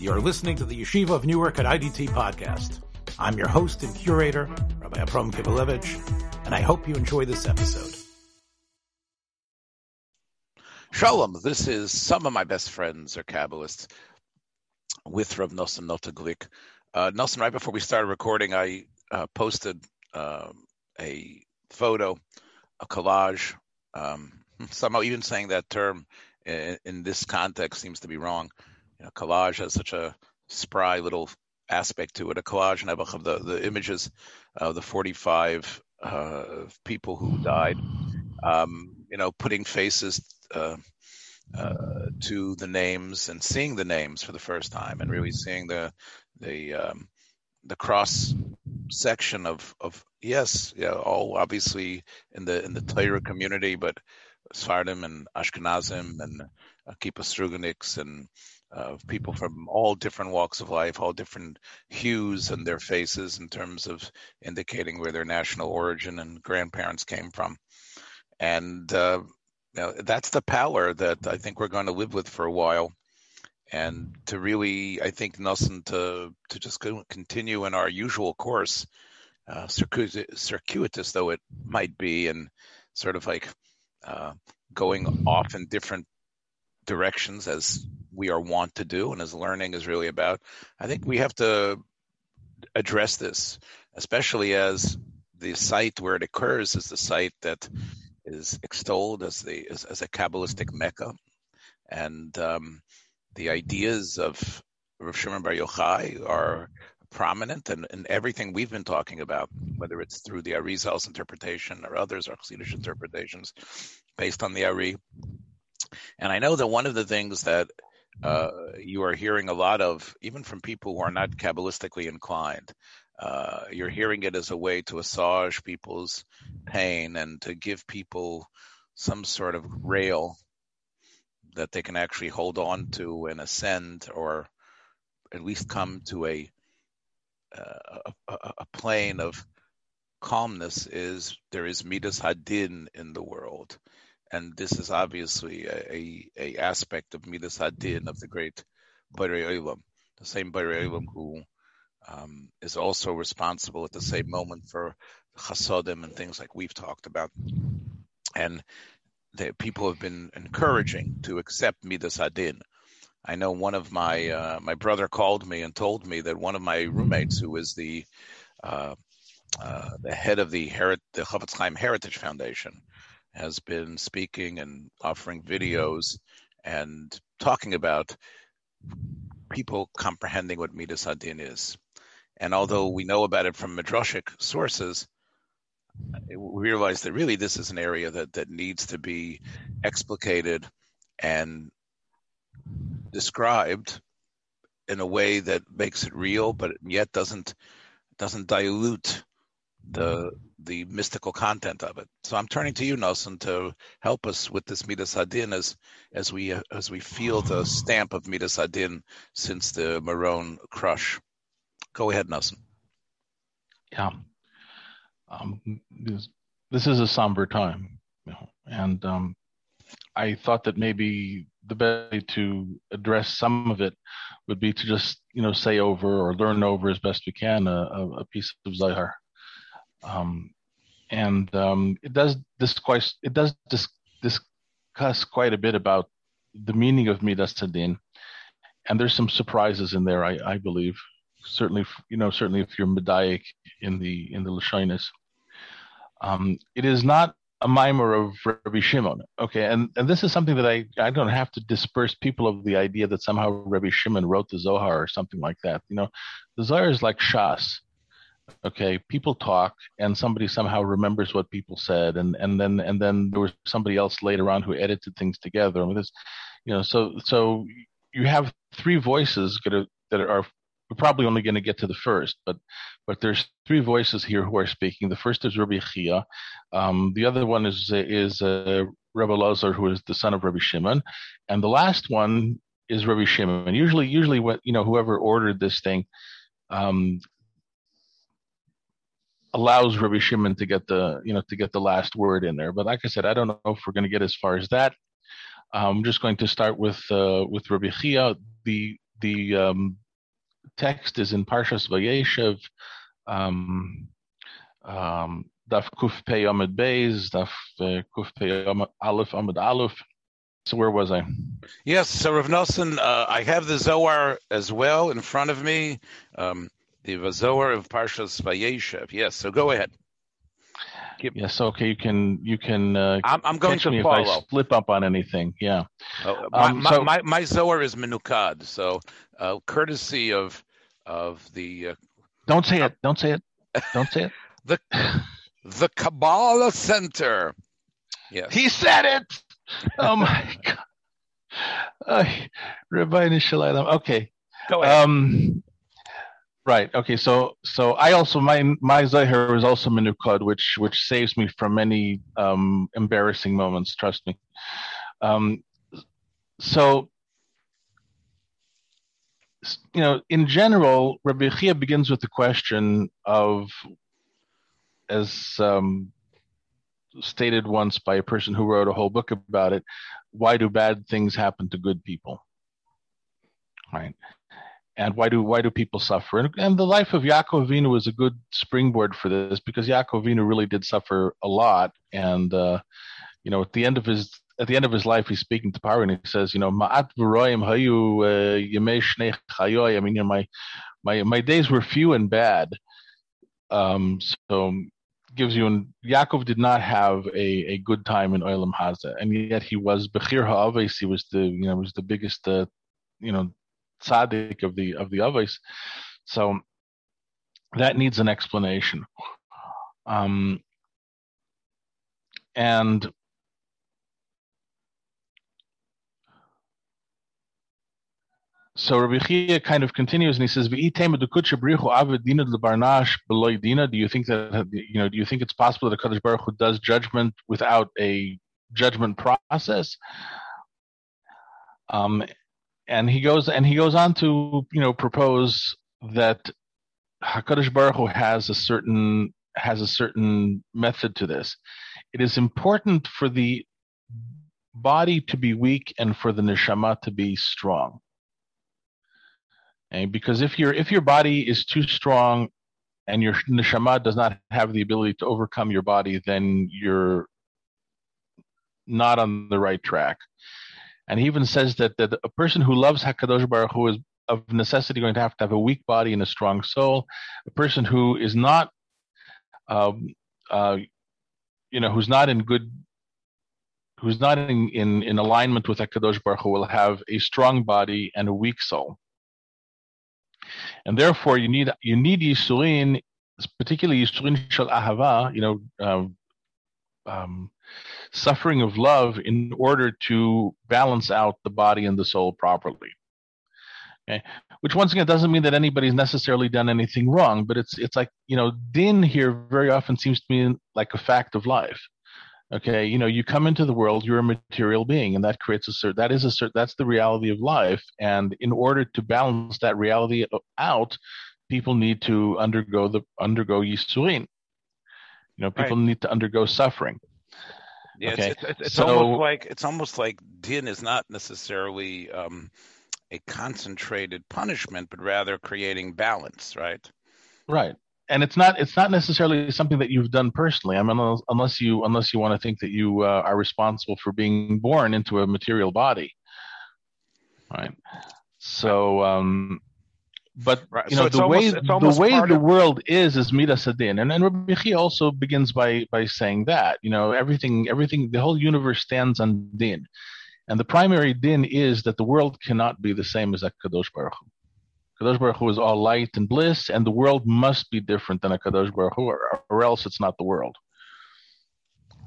You're listening to the Yeshiva of Newark at IDT podcast. I'm your host and curator, Rabbi Abram Kibalevich, and I hope you enjoy this episode. Shalom, this is some of my best friends are Kabbalists with Rav Nelson Notaglik. Uh, Nelson, right before we started recording, I uh, posted uh, a photo, a collage. Um, somehow, even saying that term in, in, this context seems to be wrong. You know, collage has such a spry little aspect to it. A collage and of the, the images of the 45 uh, people who died. Um, you know, putting faces uh, uh, to the names and seeing the names for the first time, and really seeing the the um, the cross section of of yes, yeah, all obviously in the in the Torah community, but Sfardim and Ashkenazim and Kippah Strugoniks and uh, people from all different walks of life, all different hues and their faces in terms of indicating where their national origin and grandparents came from. And uh, you know, that's the power that I think we're going to live with for a while. And to really, I think, Nelson, to, to just continue in our usual course, uh, circuitous though it might be, and sort of like uh, going off in different directions as we are wont to do and as learning is really about. I think we have to address this, especially as the site where it occurs is the site that is extolled as the as, as a Kabbalistic Mecca, and um, the ideas of Rav Shimon Bar Yochai are prominent in, in everything we've been talking about, whether it's through the Arizal's interpretation or others, or Chassidish interpretations based on the Ari. And I know that one of the things that uh, you are hearing a lot of, even from people who are not Kabbalistically inclined, uh, you're hearing it as a way to assuage people's pain and to give people some sort of rail that they can actually hold on to and ascend or at least come to a uh, a, a, plane of calmness is there is midas hadin in the world and this is obviously a, a, a aspect of Midas Hadin of the great Borei Olam, the same Borei Olam who um, is also responsible at the same moment for chasodim and things like we've talked about. And the people have been encouraging to accept Midas Hadin. I know one of my uh, my brother called me and told me that one of my roommates, who is the uh, uh, the head of the, Heri- the Chofetz Chaim Heritage Foundation, has been speaking and offering mm-hmm. videos and talking about people comprehending what Midas Hadin is. And although we know about it from Midrashic sources, we realize that really this is an area that, that needs to be explicated and described in a way that makes it real, but yet doesn't doesn't dilute the the mystical content of it. So I'm turning to you, Nelson, to help us with this Midas Hadin as as we as we feel the stamp of Midas Hadin since the Meron crush. Go ahead, Nelson. Yeah, um, this, this is a somber time, and um, I thought that maybe the best way to address some of it would be to just you know say over or learn over as best we can a, a piece of Zohar um, and um, it does discuss it does dis- discuss quite a bit about the meaning of Midas Hadin, and there's some surprises in there, I, I believe. Certainly, you know, certainly if you're medaic in the in the Lashonis. Um, it is not a mimer of Rabbi Shimon. Okay, and, and this is something that I, I don't have to disperse people of the idea that somehow Rabbi Shimon wrote the Zohar or something like that. You know, the Zohar is like Shas okay people talk and somebody somehow remembers what people said and and then and then there was somebody else later on who edited things together and this you know so so you have three voices that are, we're probably only going to get to the first, but but there's three voices here who are speaking. The first is Rabbi Chia, um, the other one is is uh, Rabbi Lazar, who is the son of Rabbi Shimon, and the last one is Rabbi Shimon. Usually, usually, what you know, whoever ordered this thing, um, allows Rabbi Shimon to get the you know to get the last word in there. But like I said, I don't know if we're going to get as far as that. I'm just going to start with uh, with Rabbi Chia. The the um, text is in Parshas Vayeshev, um, um, Daf Kuf Pei Amid Beis, Daf uh, Kuf Pei Aleph Amid Aleph. So where was I? Yes, so Rav Nosson, uh, I have the Zohar as well in front of me, um, the Zohar of Parshas Vayeshev. Yes, so go ahead. Keep... Yes, okay. You can you can. Uh, I'm, I'm going to me follow. If I slip up on anything, yeah. Oh, my, um, so, my, my, Zohar is Menukad, so uh, courtesy of of the. Uh, don't say it. Don't say it. Don't say it. the the Kabbalah Center. Yes. He said it. Oh my God. Uh, Rabbi Nishalayim. Okay. Go ahead. Um, Right. Okay. So so I also my my Zohar is also Minukad, which which saves me from many um, embarrassing moments. Trust me. Um, so you know, in general, Rabbi Chia begins with the question of, as um, stated once by a person who wrote a whole book about it, why do bad things happen to good people? Right and why do why do people suffer? And, and the life of Yaakov was a good springboard for this because Yaakov really did suffer a lot, and uh, you know at the end of his at the end of his life, he's speaking to Paro and he says, you know, Ma'at v'roim hayu uh, yemei shnei chayoy. I mean, you know, my my my days were few and bad. Um, so gives you and Yaakov did not have a, a good time in Olam Haza, and yet he was Bechir Ha'aves. He was the you know was the biggest uh, you know tzaddik of the of the avos. So that needs an explanation. Um, and so Rabbi Chia kind of continues and he says, Do you think that you know? Do you think it's possible that a Kadosh Baruch Hu does judgment without a judgment process? Um, and he goes and he goes on to you know propose that Hakadosh Baruch Hu has a certain has a certain method to this. It is important for the body to be weak and for the neshama to be strong. And because if your if your body is too strong and your neshama does not have the ability to overcome your body, then you're not on the right track. And he even says that, that a person who loves Hakadosh Baruch Hu is of necessity going to have to have a weak body and a strong soul. A person who is not, um, uh, you know, who's not in good, who's not in, in, in alignment with Hakadosh Baruch Hu will have a strong body and a weak soul. And therefore, you need you need Yisurin, particularly Yisurin Shal Ahava, you know, um, um, suffering of love in order to balance out the body and the soul properly. Okay? Which once again doesn't mean that anybody's necessarily done anything wrong, but it's it's like you know, din here very often seems to me like a fact of life. Okay, you know, you come into the world, you're a material being, and that creates a certain that is a certain that's the reality of life. And in order to balance that reality out, people need to undergo the undergo yisurin. You know, people right. need to undergo suffering. Yeah, okay. it's, it's, it's so, almost like it's almost like din is not necessarily um, a concentrated punishment, but rather creating balance, right? Right, and it's not it's not necessarily something that you've done personally. I mean, unless you unless you want to think that you uh, are responsible for being born into a material body, right? So um, but right. you know so the, way, the way the of... world is is midas adin, and then Rabbi Chia also begins by by saying that you know everything everything the whole universe stands on din, and the primary din is that the world cannot be the same as a kadosh baruch Hu. Kadosh Baruch Hu is all light and bliss, and the world must be different than a Kadosh Baruch Hu, or, or else it's not the world.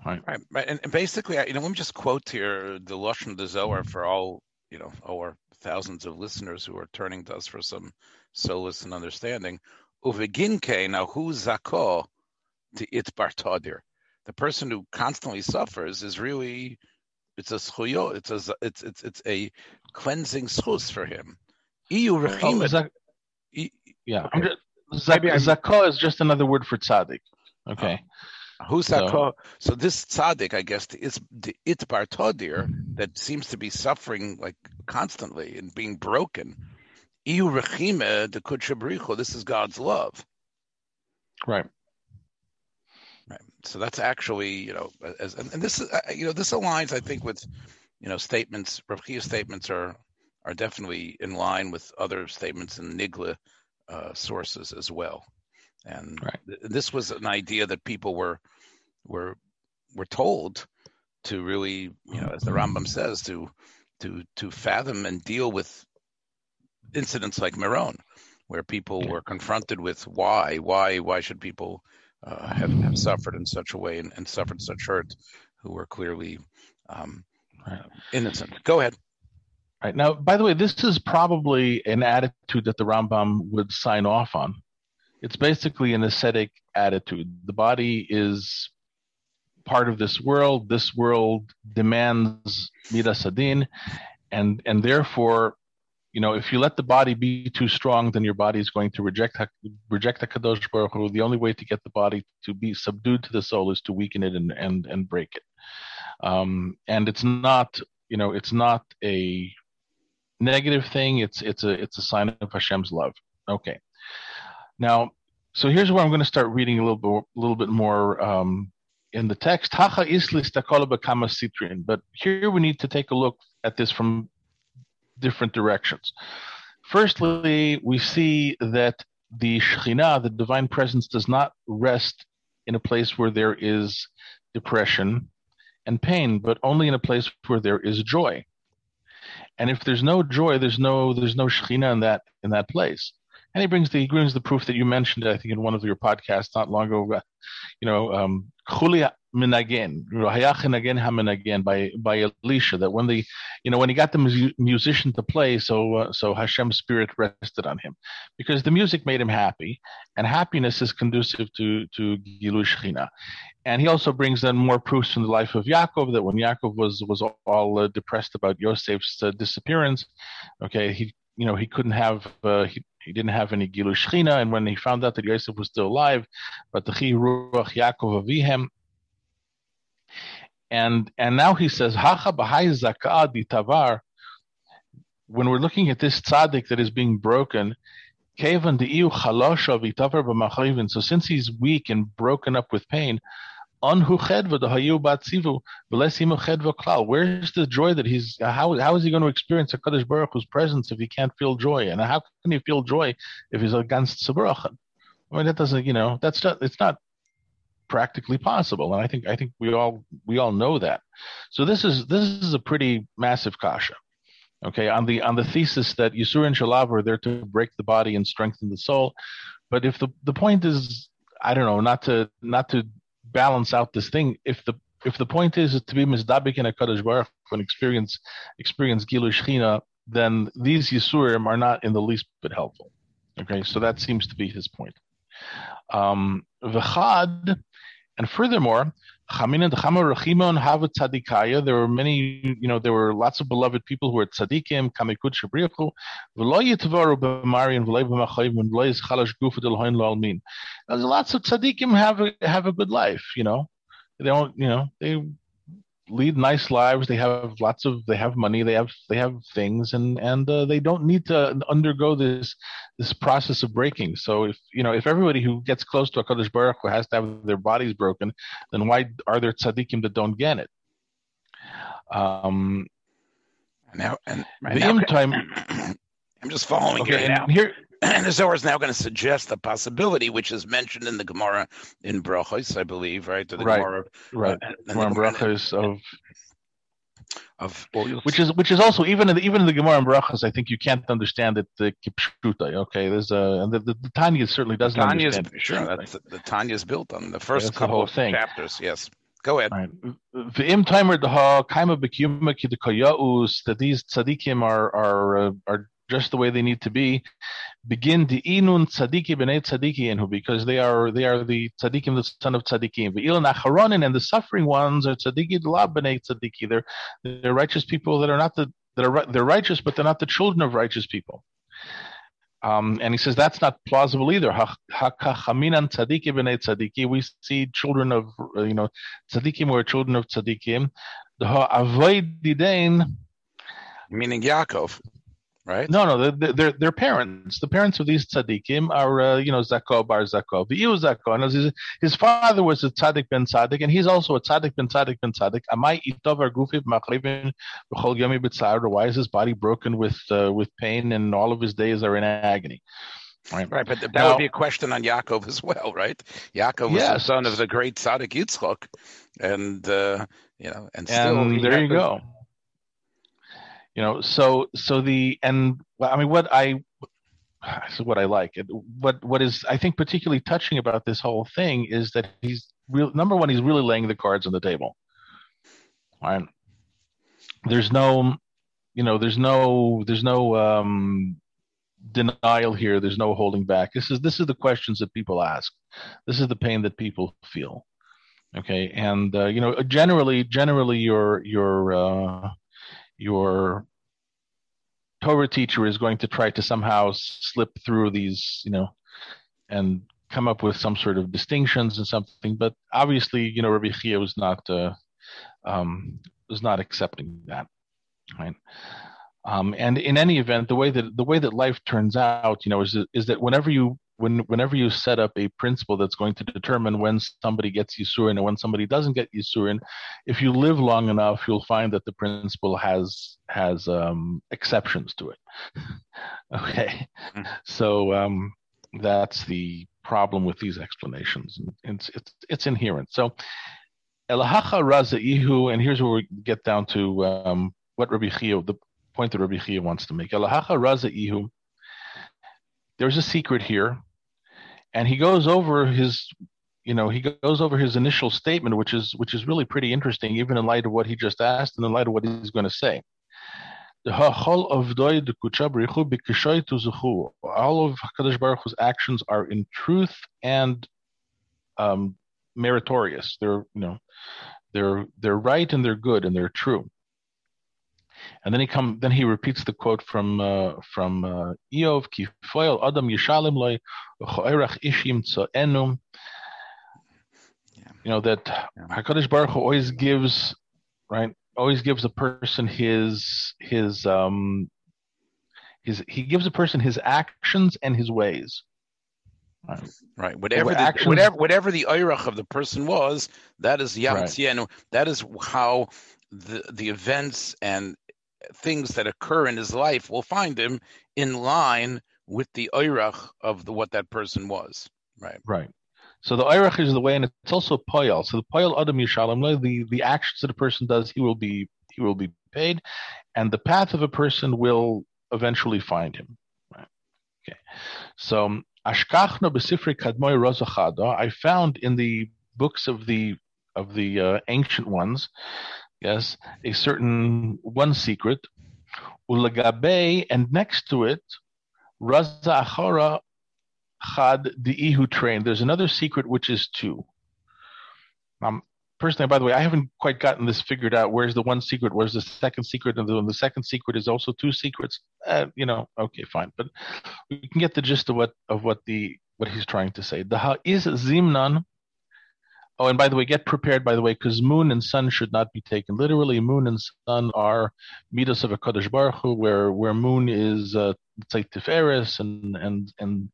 Right, right, right. And, and basically, you know, let me just quote here the Lashon the Zohar for all, you know, our thousands of listeners who are turning to us for some solace and understanding. Uveginke, now who's zako to it bartadir? The person who constantly suffers is really it's a schuyo, it's a it's it's it's a cleansing schus for him. Iu oh, zak- yeah, okay. zak- zako is just another word for tzaddik. Okay. Who's so, so this tzaddik, I guess, is the itbar todir that seems to be suffering like constantly and being broken Iu rechime de. This is God's love. Right. Right. So that's actually, you know, as, and, and this is, uh, you know, this aligns, I think, with, you know, statements. Rav statements are are definitely in line with other statements in Nigla uh, sources as well. And right. th- this was an idea that people were were were told to really, you know, as the Rambam says, to to to fathom and deal with incidents like Meron, where people were confronted with why, why, why should people uh, have, have suffered in such a way and, and suffered such hurt, who were clearly um, right. innocent. Go ahead. Right now, by the way, this is probably an attitude that the Rambam would sign off on. It's basically an ascetic attitude. The body is part of this world. This world demands midas adin, and and therefore, you know, if you let the body be too strong, then your body is going to reject reject the kadosh baruch Hu. The only way to get the body to be subdued to the soul is to weaken it and and and break it. Um, and it's not, you know, it's not a negative thing. It's it's a it's a sign of Hashem's love. Okay. Now, so here's where I'm going to start reading a little bit, a little bit more um, in the text. Hacha islis bekama sitrin. But here we need to take a look at this from different directions. Firstly, we see that the Shekhinah, the divine presence, does not rest in a place where there is depression and pain, but only in a place where there is joy. And if there's no joy, there's no there's no Shekhinah in that in that place. And he brings the he brings the proof that you mentioned, I think, in one of your podcasts not long ago. You know, um, Minagen, again by by Elisha. That when the, you know, when he got the mu- musician to play, so uh, so Hashem's spirit rested on him, because the music made him happy, and happiness is conducive to to Gilu Shechina. And he also brings in more proofs from the life of Yaakov that when Yaakov was was all uh, depressed about Yosef's uh, disappearance, okay, he you know he couldn't have uh, he he didn't have any Gilu Shechina, and when he found out that Yosef was still alive, but the Ruach Yaakov Avihem, and and now he says Hacha B'hai Zakah Tavar. When we're looking at this tzaddik that is being broken, Kevan Di'iu Chalosha V'Tavar B'Machayvin. So since he's weak and broken up with pain, Anhu Chedva Hayu Batzivu V'Lesimu. Where's the joy that he's? How how is he going to experience a Kaddish Baruch Hu's presence if he can't feel joy? And how can he feel joy if he's against Sabrachan? I mean, that doesn't, you know, that's not, it's not practically possible. And I think, I think we all, we all know that. So this is, this is a pretty massive kasha. Okay. On the, on the thesis that Yisur and Shalav are there to break the body and strengthen the soul. But if the, the point is, I don't know, not to, not to balance out this thing. If the if the point is to be misdabik in a Kaddish Baruch and experience experience Gilu Shechina, then these Yisurim are not in the least bit helpful. Okay, so that seems to be his point. Um, and furthermore, there were many, you know, there were lots of beloved people who were tzaddikim, kamikud shabrichu, There's lots of tzaddikim have a, have a good life, you know. They don't, you know, they lead nice lives. They have lots of, they have money, they have, they have things, and and uh, they don't need to undergo this this process of breaking. So if you know, if everybody who gets close to a Kadosh Baruch Hu has to have their bodies broken, then why are there tzaddikim that don't get it? Um, now and right the now, time. I'm just following okay, now. Here, the Zohar is now going to suggest the possibility, which is mentioned in the Gemara in Brachos, I believe, right? The right, Gemara, right. Uh, Gemara Brachos of of which is which is also even in the, even in the Gemara and Brachos, I think you can't understand it the kipshuta. Okay, there's a and the, the, the Tanya certainly doesn't Tanya understand. Sure, that's the, the Tanya is built on the first yeah, couple the of thing. chapters. Yes, go ahead. The Im timer daha kaima bekiyuma that these tzaddikim are are uh, are just the way they need to be begin the inun tzadiki b'nei tzadiki inhu because they are they are the tzadikim, the son of tzadikim. Ve'il nacharonin and the suffering ones are tzadiki la b'nei tzadiki. They're they're righteous people that are not the that are they're righteous, but they're not the children of righteous people. Um, and he says that's not plausible either. Hakachaminan tzadiki b'nei tzadiki. We see children of you know tzadikim who are children of tzadikim. The ha'avoid didain. Meaning Yaakov right? No, no, they're, they're, they're parents. The parents of these tzaddikim are, uh, you know, Zakov bar Zakov. The Zakov. And his, his father was a tzaddik ben tzaddik, and he's also a tzaddik ben tzaddik ben tzaddik. Amai itov argufiv machlevin b'chol yomi b'tzar. Why is his body broken with uh, with pain, and all of his days are in agony? Right, right, but that now, would be a question on Yaakov as well, right? Yaakov was yes. the son of the great tzaddik Yitzchok, and uh, you know, and still and there you go you know so so the and i mean what i what i like. What what is i think particularly touching about this whole thing is that he's real number one he's really laying the cards on the table. Right? There's no you know there's no there's no um denial here. There's no holding back. This is this is the questions that people ask. This is the pain that people feel. Okay? And uh, you know generally generally your your uh your Torah teacher is going to try to somehow slip through these, you know, and come up with some sort of distinctions and something. But obviously, you know, Rabbi Chia was not uh, um, was not accepting that, right? Um, and in any event, the way that the way that life turns out, you know, is is that whenever you when whenever you set up a principle that's going to determine when somebody gets Yisurin and when somebody doesn't get Yisurin, if you live long enough, you'll find that the principle has has um, exceptions to it. okay, mm-hmm. so um, that's the problem with these explanations. It's it's, it's inherent. So Elahacha Raza Ihu, and here's where we get down to um, what Rabbi Chia, the point that Rabbi Chia wants to make. Elahacha Raza Ihu. There's a secret here and he goes over his you know he goes over his initial statement which is which is really pretty interesting even in light of what he just asked and in light of what he's going to say all of Hakadosh Baruch Hu's actions are in truth and um, meritorious. They're you know they're they're right and they're good and they're true. And then he come, then he repeats the quote from uh, from uh, Eov Kifoil Adam Yishalim Loy Ishim Enum. You know that yeah. Hakadosh Baruch Hu always gives right, always gives a person his his um his he gives a person his actions and his ways. Right. right. Whatever the, actions, whatever whatever the oirach of the person was, that is yamtien. Right. That is how the the events and things that occur in his life will find him in line with the oirach of the, what that person was. Right. Right. So the oirach is the way, and it's also poyal. So the poyal adam yishalim, the the actions that a person does, he will be he will be paid, and the path of a person will eventually find him. Right. Okay. So ashkachna besifri kadmoy rozachada. I found in the books of the of the uh, ancient ones yes, a certain one secret, ulagabe, and next to it, raza achara chad ihu train. There's another secret which is two. Um, personally, by the way, I haven't quite gotten this figured out. Where's the one secret? Where's the second secret? And the, the second secret is also two secrets. Uh, you know, okay, fine, but we can get the gist of what of what the what he's trying to say. The ha is zimnan Oh, and by the way, get prepared, by the way, because moon and sun should not be taken literally. Moon and sun are midas of a Kadosh Baruch Hu, where, where moon is, uh, it's like Tiferes, and, and, and,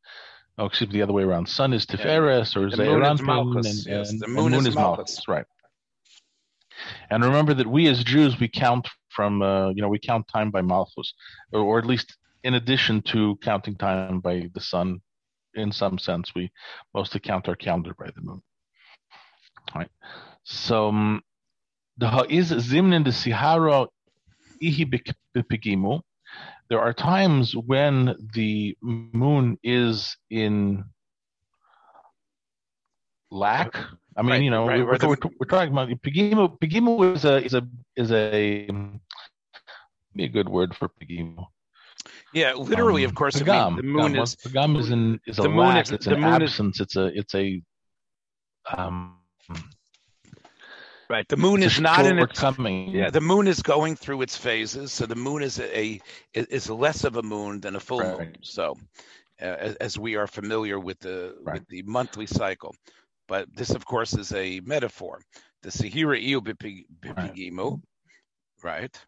oh, excuse me, the other way around. Sun is Tiferes, yeah. or Zeir Anpin, and, and, yes. and, moon, moon is, is Malchus. Right. And remember that we as Jews, we count from, uh, you know, we count time by Malchus, or, or at least in addition to counting time by the sun, in some sense, we mostly count our calendar by the moon. Right. So um, the ha'iz zimnin the sihara ihi bepigimu. There are times when the moon is in lack. I mean, right, you know, right, we're, we're, we're, talking about pigimu. Pigimu is a is a is a be a good word for pigimu. Yeah, literally, um, of course. Pagam, I mean, the moon pagam, is pagam is in is a lack. Is, it's an absence. Is, it's a it's a um Right. The moon is not in its coming. Yeah, the moon is going through its phases. So the moon is a is less of a moon than a full right. moon. So uh, as, as, we are familiar with the right. with the monthly cycle, but this of course is a metaphor. The Sahira Iu Bipigimu, right. right?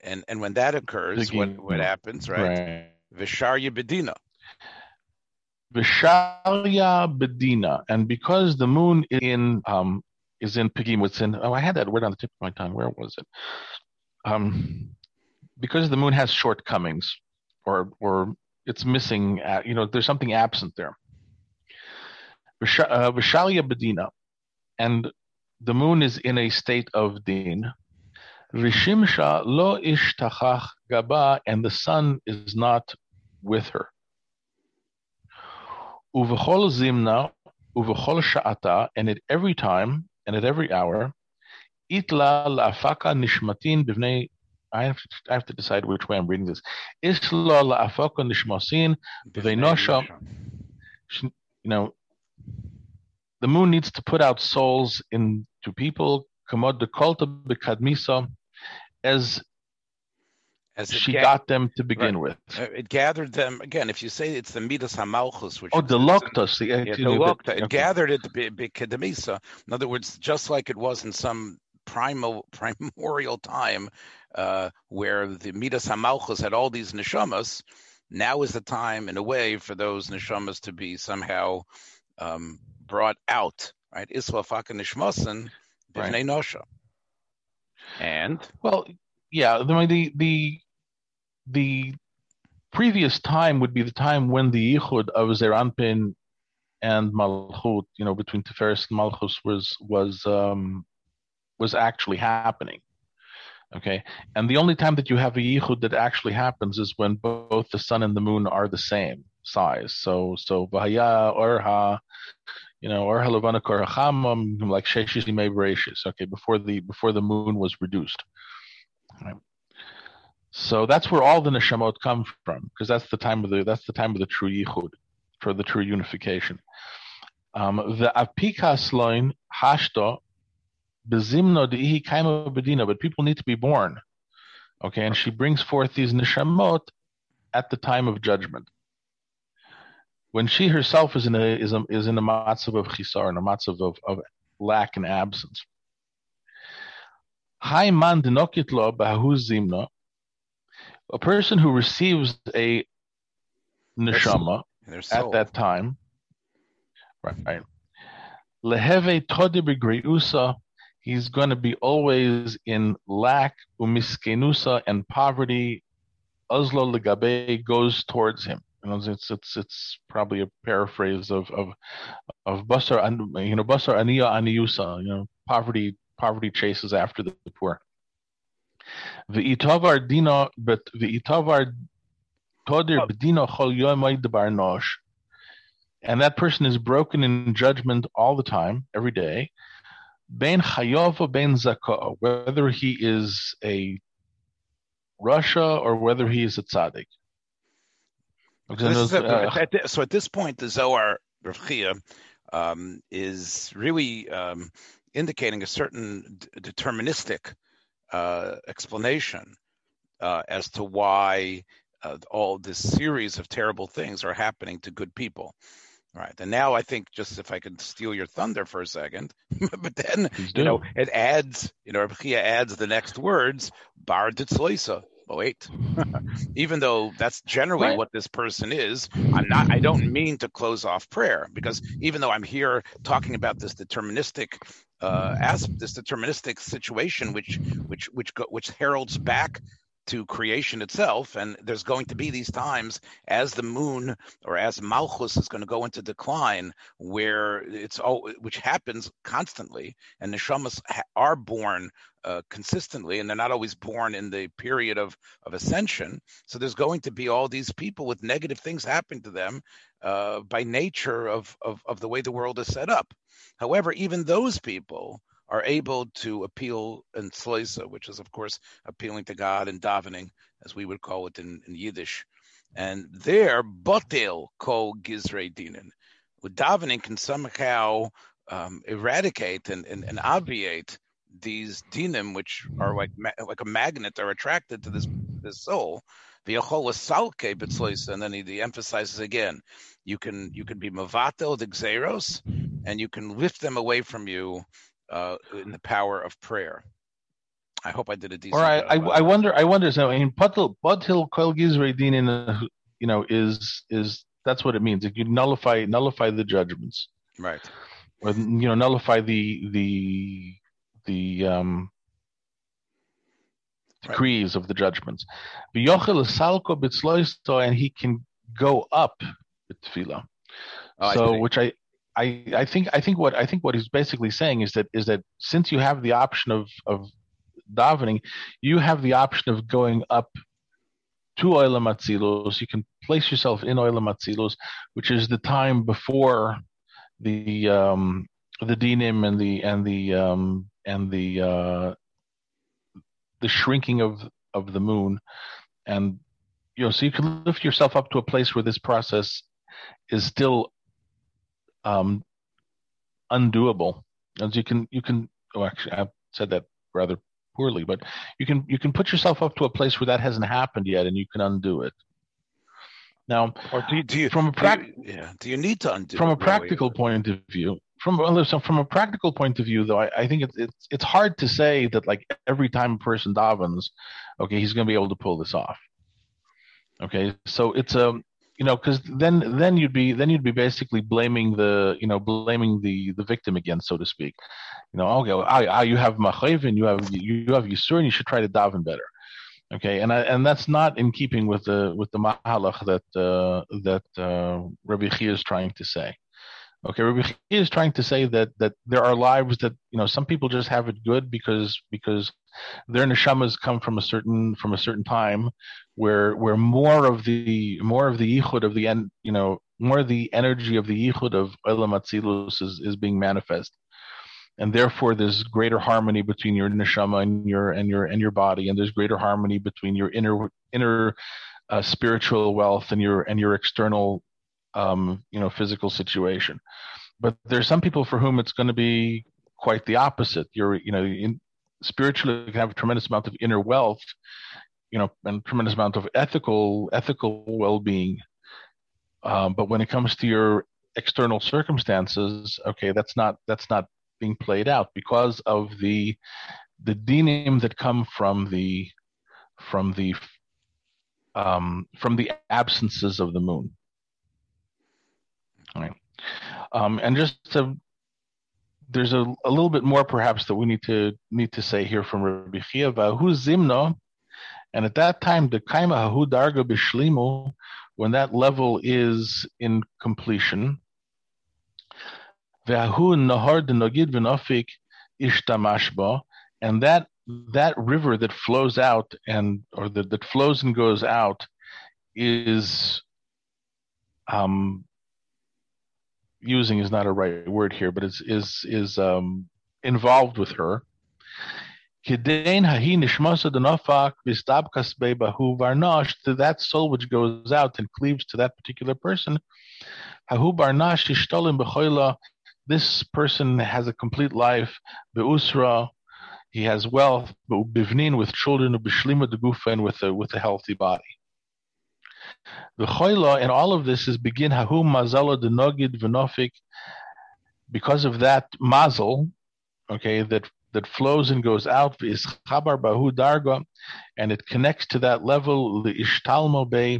And and when that occurs, what what happens, right? Visharya Bedina. Visharya Bedina. And because the moon in um is in Pigim, what's in oh I had that word on the tip of my tongue. Where was it? Um because the moon has shortcomings or or it's missing uh, you know there's something absent there. Visharya uh, Bedina. And the moon is in a state of din. Rishimsha lo ishtachach gaba, and the sun is not with her. Uvechol zimna, uvechol sha'ata, and at every time and at every hour, itla la'afaka nishmatin b'vnei I have, to, I have to decide which way I'm reading this. Isla la'afaka nishmasin b'vnei nosha. You know, the moon needs to put out souls into people. Kamod de kolta b'kadmisa, as as she ga- got them to begin right. with. Uh, it gathered them again. If you say it's the midas hamalchus, which oh, the loktos, the, yeah, the lokta, it okay. gathered it b'kedemisa. In other words, just like it was in some primal primordial time, uh, where the midas hamalchus had all these neshamas. Now is the time, in a way, for those neshamas to be somehow um, brought out. Right, isla faka nishmasen b'nei nosha. And well, yeah, the the the the previous time would be the time when the yichud of Zeir Anpin and Malchut, you know, between Tiferes and Malchus was was um, was actually happening. Okay, and the only time that you have a yichud that actually happens is when both the sun and the moon are the same size. So so vahaya orha, you know, orha levana korachamam like sheshis Okay, before the before the moon was reduced. Right. So that's where all the neshamot come from, because that's the time of the that's the time of the true yichud, for the true unification. Um, the apikas loin hashto bezimno deihi kaima bedina, but people need to be born. Okay, and she brings forth these neshamot at the time of judgment. When she herself is in a is, a, is in a matzav of chisar, in a matzav of, of lack and absence. A person who receives a neshama at that time, right? Leheve todi he's going to be always in lack, umiskenusa, and poverty. Oslo legabe goes towards him. You know, it's it's it's probably a paraphrase of of of basar, you know, basar aniya aniyusa. You know, poverty poverty chases after the poor. The itavar dina, but the itavar todir oh. bedina chol yomayd nosh, and that person is broken in judgment all the time, every day. Ben chayov ben zaka, whether he is a rasha or whether he is a tzaddik. Uh, so at this point, the Zohar Rav um, is really um, indicating a certain d- deterministic explanation uh, as to why uh, all this series of terrible things are happening to good people. Right. And now I think just if I could steal your thunder for a second, but then, you know, it adds, you know, Rabchia adds the next words, bar ditzloisa, oh wait even though that's generally right. what this person is i'm not i don't mean to close off prayer because even though i'm here talking about this deterministic uh as this deterministic situation which which which go, which heralds back to creation itself. And there's going to be these times as the moon or as Malchus is going to go into decline, where it's all, which happens constantly, and the shamas are born uh, consistently, and they're not always born in the period of of ascension. So there's going to be all these people with negative things happening to them uh, by nature of, of of the way the world is set up. However, even those people are able to appeal in Sloisa, which is, of course, appealing to God and davening, as we would call it in, in Yiddish. And there, botel ko gizrei dinin. With davening can somehow um, eradicate and, and, and, obviate these dinim, which are like like a magnet, are attracted to this this soul. The salke b'tzloisa, and then he, he, emphasizes again, you can you can be mavatel the xeros, and you can lift them away from you uh, in the power of prayer. I hope I did a decent. Or I, I, I, wonder, I wonder. So, I mean, Batil Batil Kol Gizrei in, you know, is is that's what it means. If you nullify nullify the judgments, right? Or you know, nullify the the the um degrees right. of the judgments. And he can go up with tefillah. Oh, so, which I, I, I think, I think what I think what he's basically saying is that is that since you have the option of of davening, you have the option of going up to Olam Atzilus. You can place yourself in Olam Atzilus, which is the time before the um, the dinim and the and the um, and the uh, the shrinking of of the moon, and you know, so you can lift yourself up to a place where this process is still um, undoable. As you can, you can. Oh, actually, I said that rather poorly, but you can you can put yourself up to a place where that hasn't happened yet, and you can undo it. Now, or do you, do you from a pra- do you, yeah, do you need to undo from a practical really? point of view? From so from a practical point of view, though, I, I think it's, it's it's hard to say that like every time a person davens, okay, he's going to be able to pull this off. Okay, so it's a um, you know because then then you'd be then you'd be basically blaming the you know blaming the the victim again so to speak. You know okay well, ah, ah, you have and you have you have yisur and you should try to daven better. Okay and I, and that's not in keeping with the with the mahalach that uh, that uh, Rabbi Chia is trying to say Okay, Rabbi is trying to say that that there are lives that you know some people just have it good because because their neshamas come from a certain from a certain time where where more of the more of the yichud of the end you know more of the energy of the yichud of Olam is, is being manifest, and therefore there's greater harmony between your neshama and your and your and your body, and there's greater harmony between your inner inner uh, spiritual wealth and your and your external um, you know physical situation. But there's some people for whom it's going to be quite the opposite. You're you know in, spiritually you can have a tremendous amount of inner wealth, you know, and tremendous amount of ethical ethical well-being. Um, but when it comes to your external circumstances, okay, that's not that's not being played out because of the the dinim that come from the from the um, from the absences of the moon. Right. Um, and just to, there's a, a little bit more perhaps that we need to need to say here from Rabbi Chia who zimno, and at that time the kaima hahu darga bishlimu, when that level is in completion, ve'ahu nahar denogid v'nofik ishtamashba, and that that river that flows out and or that, that flows and goes out is um, using is not a right word here, but is is is um, involved with her. To that soul which goes out and cleaves to that particular person, this person has a complete life, beusra, he has wealth, with children, and with a with a healthy body. The choila and all of this is begin hahu mazala denogid v'nofik. Because of that mazel, okay, that that flows and goes out is chabar bahu darga, and it connects to that level the ishtalmo bay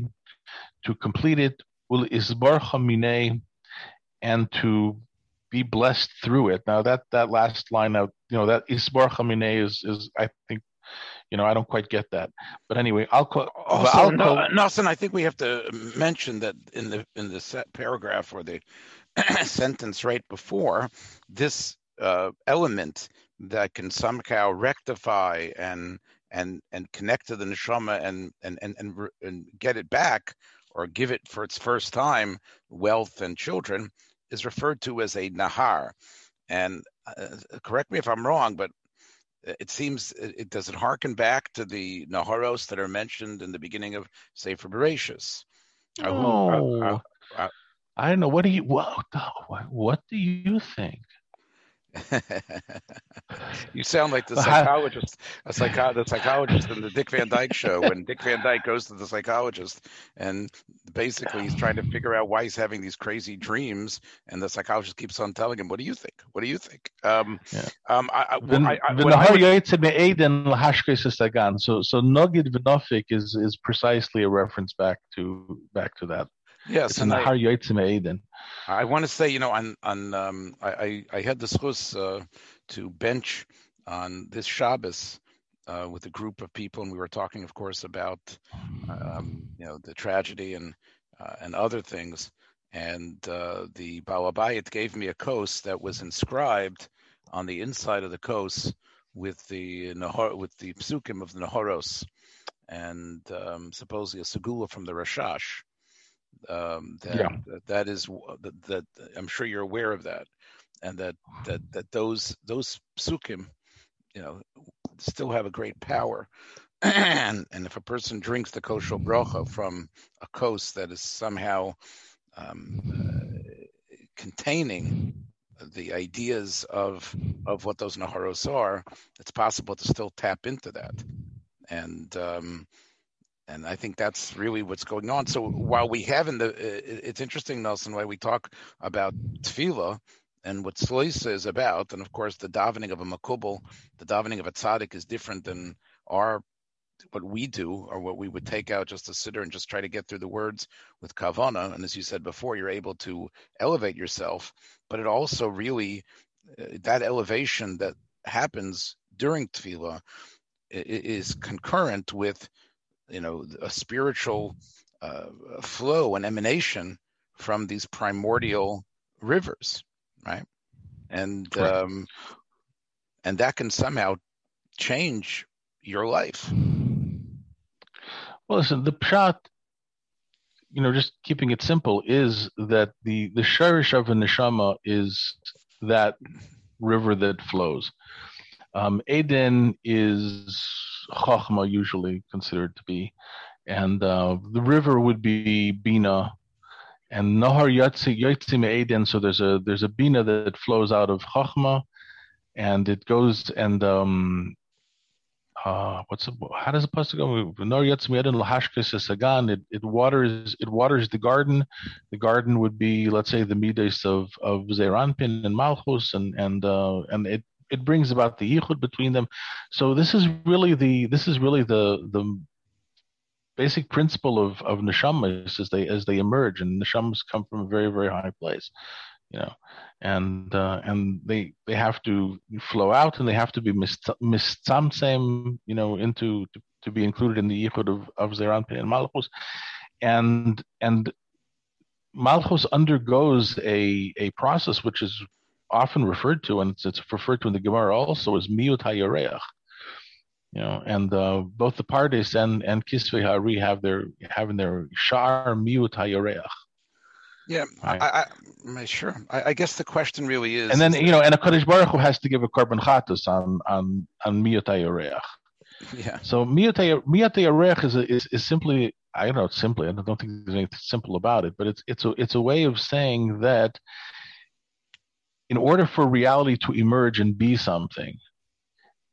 to complete it will isbarcha mine and to be blessed through it. Now that that last line out, you know, that isbarcha mine is is I think you know, I don't quite get that. But anyway, I'll quote. Also, I'll no, Nelson, I think we have to mention that in the in the set paragraph or the sentence right before this uh, element that can somehow rectify and and and connect to the neshama and and and and, and get it back or give it for its first time wealth and children is referred to as a nahar. And uh, correct me if I'm wrong, but it seems it, does it harken back to the Naharos that are mentioned in the beginning of Sefer Bereshis. Oh, I don't know. What do you what what do you think? You sound like the psychologist, a psycho- the psychologist in the Dick Van Dyke show when Dick Van Dyke goes to the psychologist and basically he's trying to figure out why he's having these crazy dreams, and the psychologist keeps on telling him, "What do you think? What do you think?" Um, yeah. um, I, I, I, I, so so Nogid Vinofik is is precisely a reference back to back to that. Yes, and I, I want to say, you know, on on um, I, I had the chus uh, to bench on this Shabbos uh, with a group of people, and we were talking, of course, about um, you know the tragedy and uh, and other things. And uh, the Balabayit gave me a kos that was inscribed on the inside of the kos with the with the psukim of the Nahoros, and um, supposedly a segula from the Rashash um, that, yeah. that, that is that, that, I'm sure you're aware of that, and that that that those those psukim, you know, still have a great power. and and if a person drinks the kosher brocha from a kos that is somehow um, uh, containing the ideas of of what those naharos are, it's possible to still tap into that. And um, and I think that's really what's going on. So while we have in the, it's interesting, Nelson, why we talk about tefillah and what Sloisa is about, and of course the davening of a makubal, the davening of a tzaddik is different than our what we do or what we would take out just to sit there and just try to get through the words with kavana. And as you said before, you're able to elevate yourself, but it also really uh, that elevation that happens during tefillah is concurrent with you know a spiritual uh, flow and emanation from these primordial rivers, right? And um, and that can somehow change your life. Well, listen, the pshat, you know, just keeping it simple, is that the the sharish of a neshama is that river that flows. Um, Eden is Chachma usually considered to be, and uh, the river would be Bina, and Nahar Yatsi Yatzim Eden. So there's a there's a Bina that flows out of Chachma, and it goes and um, uh, what's how does the pasuk go? Nahar Yatzim Eden Lahashkes Sagan. It it waters it waters the garden. The garden would be let's say the midas of of Zeir Anpin and Malchus, and and uh, and it it brings about the yichud between them. So this is really the this is really the the basic principle of of neshamas as they as they emerge, and neshamas come from a very very high place, you know, and uh, and they they have to flow out and they have to be mistamsem, you know, into to, to, be included in the yichud of of Zeir Anpin and Malchus, and and Malchus undergoes a a process which is often referred to, and it's, it's referred to in the Gemara also as miut hayareach. You know, and uh, both the Pardes and and Kisvei HaAri have their having their shar miut hayareach. Yeah, right. I, I, sure. I, I, guess the question really is. And then you know, and a Kadosh Baruch Hu has to give a korban chatus on on on miut hayareach. Yeah. So miut hayareach is, is is simply I don't know simply I don't think there's anything simple about it, but it's it's a it's a way of saying that in order for reality to emerge and be something,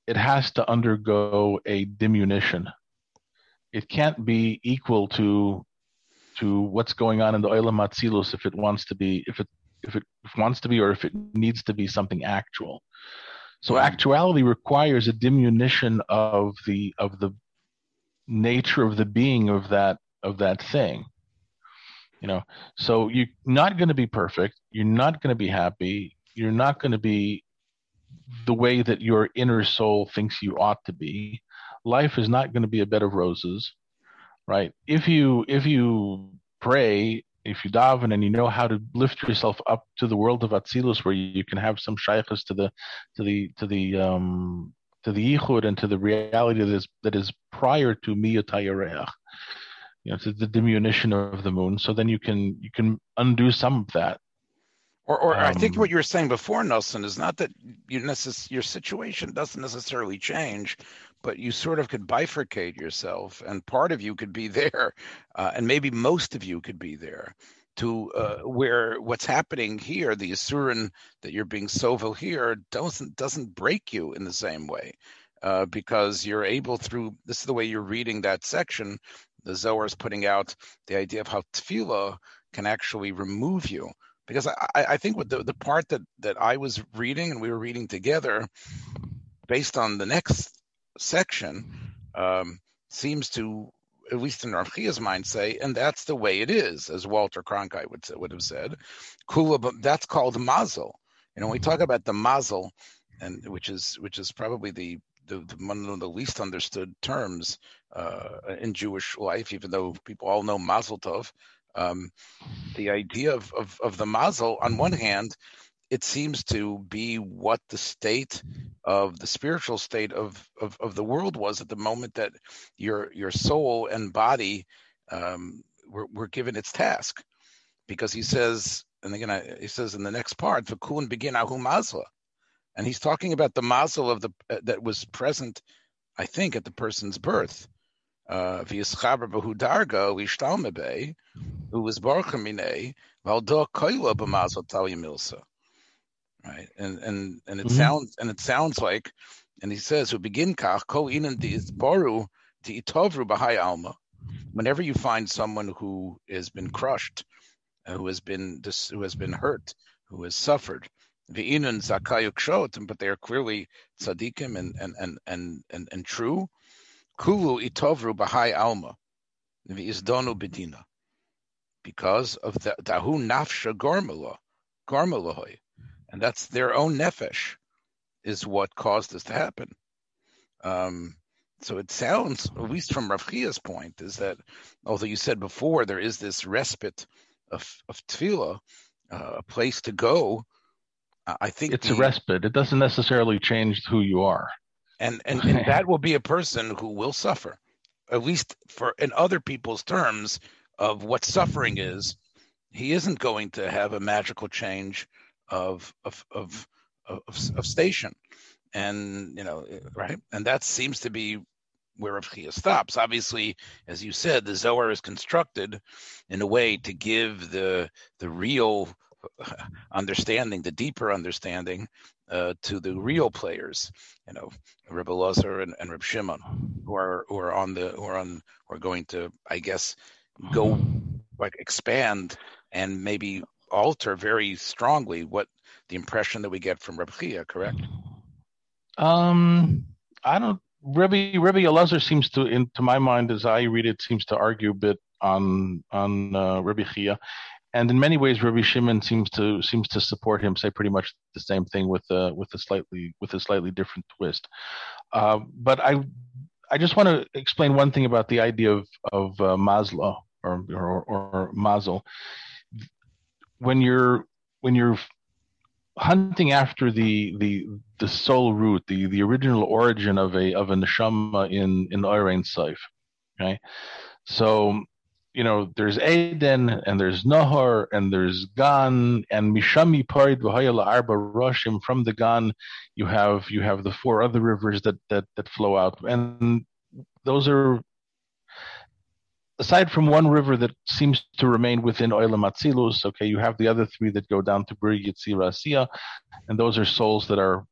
it has to undergo a diminution. It can't be equal to to what's going on in the Olam Atzilus if it wants to be if it if it wants to be or if it needs to be something actual. So mm-hmm. actuality requires a diminution of the of the nature of the being of that of that thing. You know, so you're not going to be perfect. You're not going to be happy you're not going to be the way that your inner soul thinks you ought to be. Life is not going to be a bed of roses, right? If you if you pray, if you daven, and you know how to lift yourself up to the world of Atzilus, where you can have some shaykhs to the to the to the um to the yichud and to the reality that is that is prior to miut hayareach, you know, to the diminution of the moon. So then you can you can undo some of that or, or um, I think what um, you were saying before, Nelson, is not that you necess- your situation doesn't necessarily change, but you sort of could bifurcate yourself, and part of you could be there, uh, and maybe most of you could be there. to uh, where what's happening here, the Asuran that you're being sovel here, doesn't doesn't break you in the same way, uh, because you're able through this is the way you're reading that section. The Zohar is putting out the idea of how tefillah can actually remove you. Because I, I think what the, the part that, that I was reading and we were reading together, based on the next section, um, seems to at least in Rav Chia's mind, say, and that's the way it is, as Walter Cronkite would would have said. Kula, that's called mazel. You know, when we talk about the mazel, and which is which is probably the the, the one of the least understood terms uh, in Jewish life, even though people all know mazel tov. Um, the idea of, of, of the mazel, on one hand, it seems to be what the state of the spiritual state of, of, of the world was at the moment that your your soul and body um, were, were given its task. Because he says, and again, I, he says in the next part, "V'kun begin ahu mazla," and he's talking about the mazel of the uh, that was present, I think, at the person's birth. Uh, V'yischaber b'hu darga v'ishtalmebe, who was barchamine, v'aldo koila b'mazel tal yamilsa right? And and and it mm-hmm. sounds and it sounds like, and he says, "Who begin kach ko inan baru di itovru b'hai alma." Whenever you find someone who has been crushed, uh, who has been who has been hurt, who has suffered, v'inan zakayuk shot, but they are clearly tzaddikim and and and and and, and true. Kulu itovru b'hai alma, v'izdonu bedina, because of the dahu nafsha garmala, garmalahoy and that's their own nefesh is what caused this to happen. Um, so it sounds, at least from Rav Chia's point, is that although you said before there is this respite of, of tefillah, uh, a place to go, I think it's the, a respite. It doesn't necessarily change who you are, and and, and that will be a person who will suffer, at least for in other people's terms of what suffering is. He isn't going to have a magical change of of of of, of station, and you know, right, and that seems to be where Rav stops. Obviously, as you said, the Zohar is constructed in a way to give the the real understanding, the deeper understanding, uh, to the real players. You know, Reb Elazar and, and Reb Shimon, who are who are on the who are on who are going to, I guess, go like expand and maybe alter very strongly what the impression that we get from Rebbe Chia, correct? Um, I don't. Rebbe Rebbe Elazar seems to, in to my mind, as I read it, seems to argue a bit on on uh, Rebbe Chia, and in many ways, Rebbe Shimon seems to seems to support him. Say pretty much the same thing with a with a slightly with a slightly different twist. Uh, but I I just want to explain one thing about the idea of of uh, Maslow or or, or Mazel when you're when you're hunting after the the the soul root, the the original origin of a of a neshama in in Orein Seif. Okay, so you know there's Eden and there's Nahor and there's Gan and Mishami Parid V'Hayala Arba Roshim. From the Gan, you have you have the four other rivers that that that flow out, and those are aside from one river that seems to remain within Oilam Atzilus, okay, you have the other three that go down to Bri Yitzira Asiya, and those are souls that are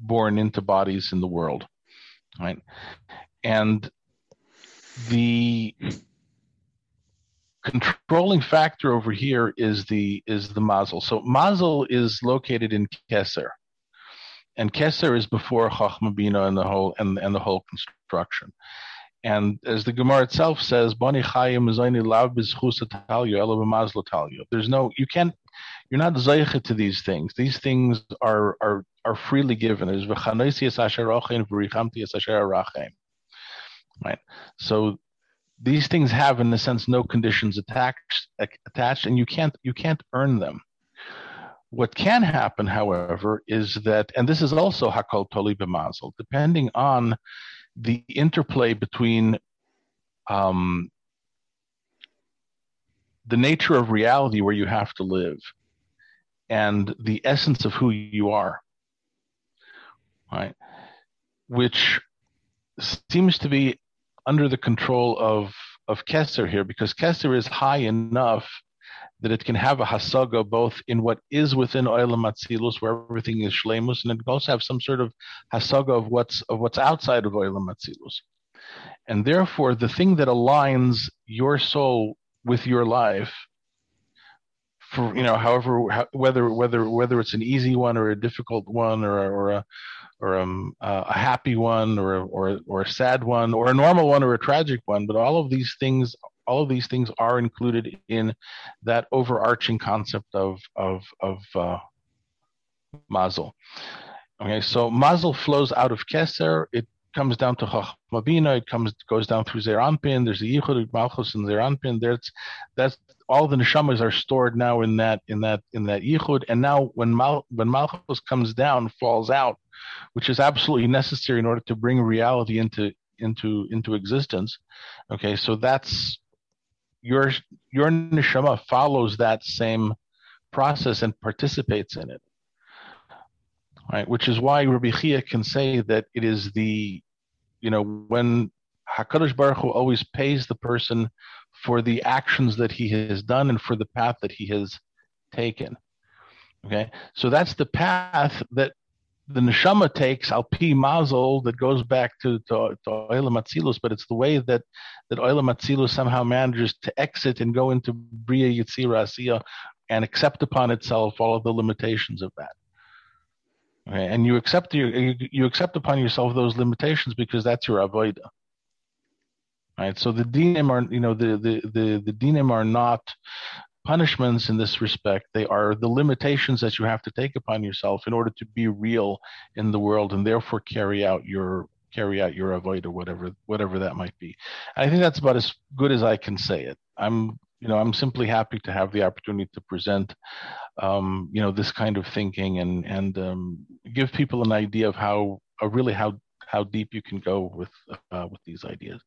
born into bodies in the world, right? And the controlling factor over here is the is the mazel. So mazel is located in Keser, and Keser is before Chachma Bina and the whole and, and the whole construction. And as the Gemara itself says, Bani Chayim only lav There's no, you can't, you're not zeicha to these things. These things are are are freely given. There's Right. So these things have, in a sense, no conditions attached attached, and you can't you can't earn them. What can happen, however, is that, and this is also hakol toli b'mazel, depending on the interplay between um, the nature of reality where you have to live and the essence of who you are, right? Which seems to be under the control of of Keser here because Keser is high enough that it can have a hasaga both in what is within Oilam Atzilus, where everything is shlemus, and it can also have some sort of hasaga of what's of what's outside of Oilam Atzilus. And therefore, the thing that aligns your soul with your life, for you know, however, how, whether whether whether it's an easy one or a difficult one or or a or um, a happy one or or or a sad one or a normal one or a tragic one, but all of these things all of these things are included in that overarching concept of of of uh, mazel. Okay, so mazel flows out of keser. It comes down to Chachmabina. It comes goes down through Zeir Anpin. There's the Yichud Malchus and Zeir Anpin. There's that's all the neshamas are stored now in that in that in that Yichud. And now when Mal, when Malchus comes down, falls out, which is absolutely necessary in order to bring reality into into into existence. Okay, so that's your your neshama follows that same process and participates in it. Right, which is why Rabbi Chia can say that it is the, you know, when Hakadosh Baruch Hu always pays the person for the actions that he has done and for the path that he has taken. Okay, so that's the path that the neshama takes al pi mazel that goes back to to, to Atzilus, but it's the way that that Oilam Atzilus somehow manages to exit and go into Bria Yitzira Asiya and accept upon itself all of the limitations of that. And you accept you, you accept upon yourself those limitations because that's your avoida. Right. So the dinim are you know the the the the dinim are not punishments in this respect. They are the limitations that you have to take upon yourself in order to be real in the world and therefore carry out your carry out your avoid or whatever whatever that might be. I think that's about as good as I can say it. I'm you know I'm simply happy to have the opportunity to present um, you know this kind of thinking and and um, give people an idea of how uh, really how how deep you can go with uh, with these ideas.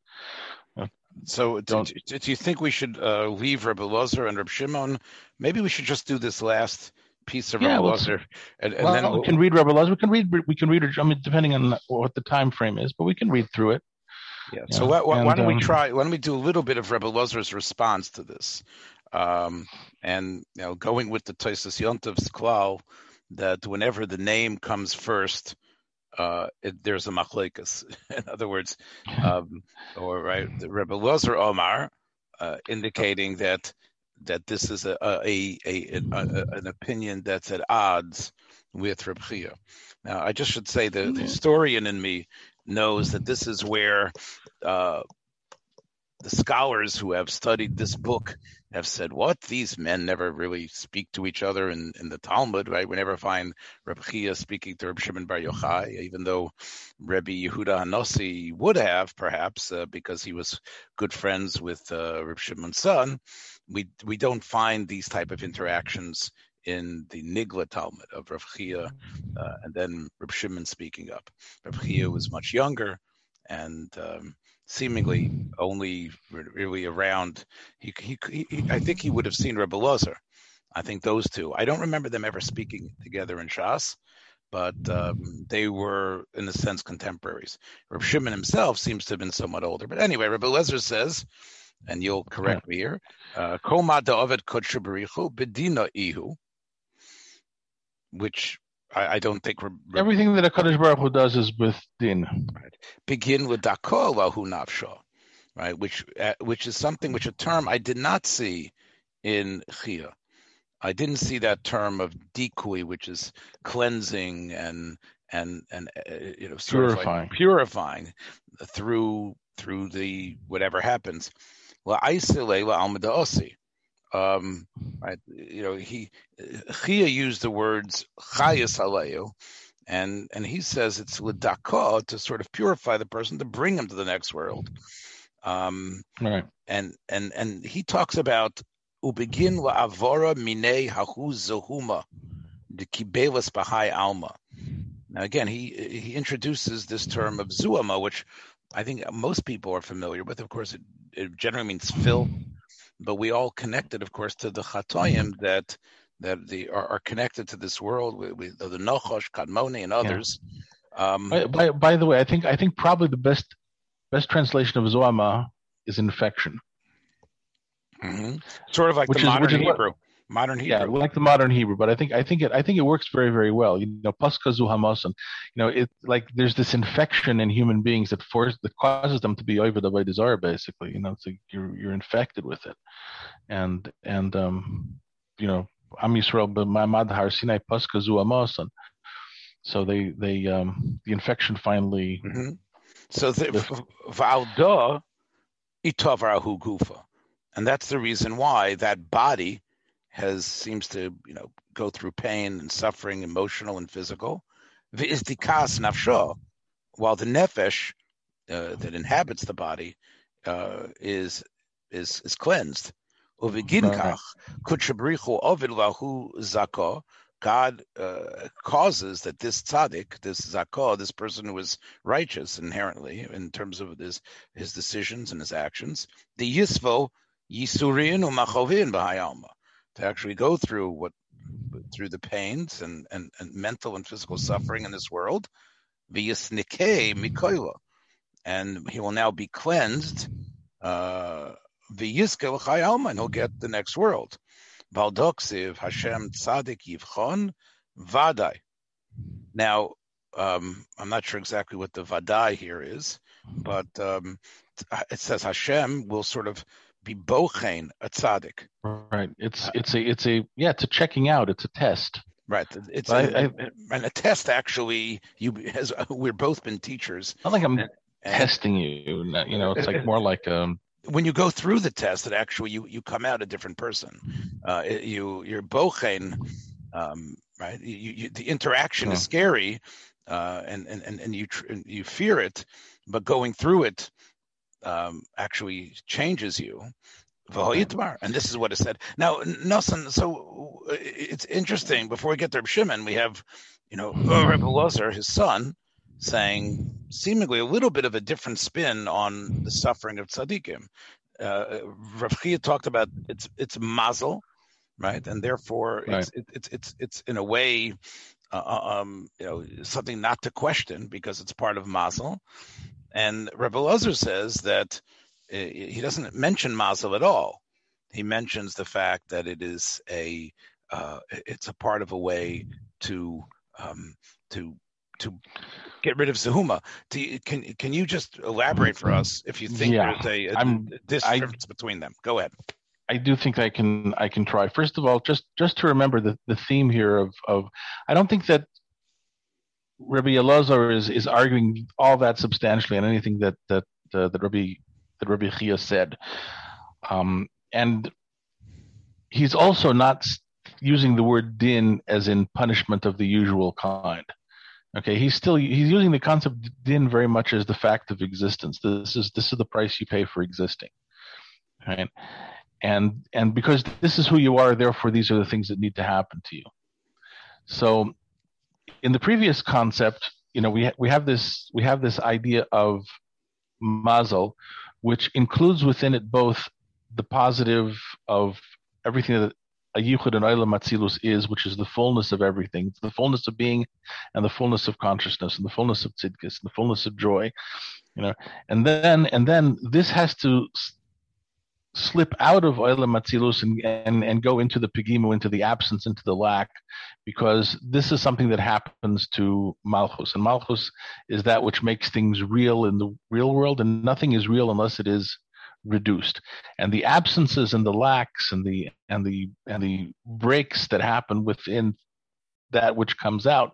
So, do, do, you think we should uh, leave Rabbi Lozer and Rabbi Shimon? Maybe we should just do this last piece of yeah, Rabbi Lozer, and, and well, then we'll, we can read Rabbi Lozer. We can read. We can read. I mean, depending on what the time frame is, but we can read through it. Yeah. So why, why, and, why, don't we um, try? Why don't we do a little bit of Rabbi Lozer's response to this, um, and you know, going with the Toisus Yontov's klal that whenever the name comes first, uh, it, there's a machlekas. In other words, um, or right, the Rebbe Lozer Omar, uh, indicating that that this is a, a, a, a, an opinion that's at odds with Reb Chia. Now, I just should say that the historian in me knows that this is where uh, the scholars who have studied this book have said, "What these men never really speak to each other in, in the Talmud, right? We never find Reb Chia speaking to Reb Shimon Bar Yochai, even though Rebbe Yehuda Hanossi would have, perhaps, uh, because he was good friends with uh, Reb Shimon's son. We we don't find these type of interactions in the Nigla Talmud of Reb Chia, uh, and then Reb Shimon speaking up. Reb Chia was much younger, and um, seemingly only really around. He, he, he, I think he would have seen Rebbe Lozer. I think those two. I don't remember them ever speaking together in Shas, but um, they were, in a sense, contemporaries. Reb Shimon himself seems to have been somewhat older. But anyway, Rebbe Lozer says, and you'll correct me here, uh, Koma da'ovet bedina ihu, which I, I don't think we're, everything that a Kadosh Baruch Hu does is with din. Right. Begin with dakol lahu nafsho, right? Which uh, which is something which a term I did not see in Chia. I didn't see that term of dikui, which is cleansing and and and uh, you know purifying like purifying through through the whatever happens. La aisile la almada osi. Um, right, you know, he Chia used the words chayas aleyu, and and he says it's ledaka to sort of purify the person to bring him to the next world. Um, right. And and and he talks about ubegin la'avora mine hahu zohuma the kibelas bahai alma. Now again, he he introduces this term of zuama, which I think most people are familiar with. Of course, it, it generally means filth but we all connected, of course, to the Chatoyim that that the are, are connected to this world with, with the Nochosh, Kadmoni, and others. Yeah. Um, by, by, by, the way, I think I think probably the best best translation of Zoama is infection. Mm-hmm. Sort of like Which the is- modern is what- Hebrew. Modern Hebrew. Yeah, like the modern Hebrew, but I think I think it I think it works very very well. You know, paskazu hamasan. You know, it like there's this infection in human beings that force that causes them to be over the way desire. Basically, you know, it's like you're you're infected with it, and and um, you know, Am Yisrael b'mamad har Sinai paskazu hamasan. So they they um the infection finally Mhm. So the valda itovarahu gufa, and that's the reason why that body has seems to you know go through pain and suffering, emotional and physical. V'izdikas nafsho, while the nefesh uh, that inhabits the body uh, is is is cleansed. Uviginkach kutshabrichu ovid lahu zako. God uh, causes that this tzaddik, this zakah, this person who is righteous inherently in terms of his his decisions and his actions, the yisvo yisurin umachovin b'hayalma, to actually go through what through the pains and, and, and mental and physical suffering in this world, v'yisnikei mikoila, and he will now be cleansed, uh, l'chayalma, and he'll get the next world. Valdoksiv Hashem Tzadik Yivchon Vadai. Now, um, I'm not sure exactly what the Vadai here is, but um, it says Hashem will sort of be bochen a tzaddik. right. It's it's a it's a yeah it's a checking out. It's a test. Right. It's a, I, I, and a test. Actually, you as we've both been teachers. not like I'm And- testing you. You know, it's like more like um when you go through the test, that actually you you come out a different person. Uh, you you're bochen, um, right? You, you, the interaction is scary, uh, and and and and you tr- and you fear it, but going through it um, actually changes you. And this is what it said. Now, Nelson, so uh, it's interesting. Before we get to Reb Shimon, we have, you know, Rebbe Lozer, his son, saying seemingly a little bit of a different spin on the suffering of tzaddikim. Uh, Rav Chia talked about it's it's mazel, right, and therefore it's it, it's it's it's in a way, uh, um, you know, something not to question because it's part of mazel. And Rebbe Lozer says that uh, he doesn't mention mazel at all. He mentions the fact that it is a uh, it's a part of a way to um, to to get rid of Zahuma. Do you, can can you just elaborate for us if you think Yeah, there's a, a difference between them? Go ahead. I do think I can I can try. First of all, just just to remember the, the theme here of of I don't think that Rabbi Elazar is is arguing all that substantially and anything that that uh, that Rabbi that Rabbi Chia said, um, and he's also not using the word din as in punishment of the usual kind. Okay, he's still he's using the concept din very much as the fact of existence. This is this is the price you pay for existing, right? And and because this is who you are, therefore these are the things that need to happen to you. So, in the previous concept, you know, we ha- we have this we have this idea of mazel, which includes within it both the positive of everything that a yichud and olam atzilus is, which is the fullness of everything. It's the fullness of being, and the fullness of consciousness, and the fullness of tzidkis, and the fullness of joy. You know, and then and then this has to slip out of olam atzilus and, and and go into the pegimu, into the absence, into the lack, because this is something that happens to malchus, and malchus is that which makes things real in the real world, and nothing is real unless it is reduced and the absences and the lacks and the and the and the breaks that happen within that which comes out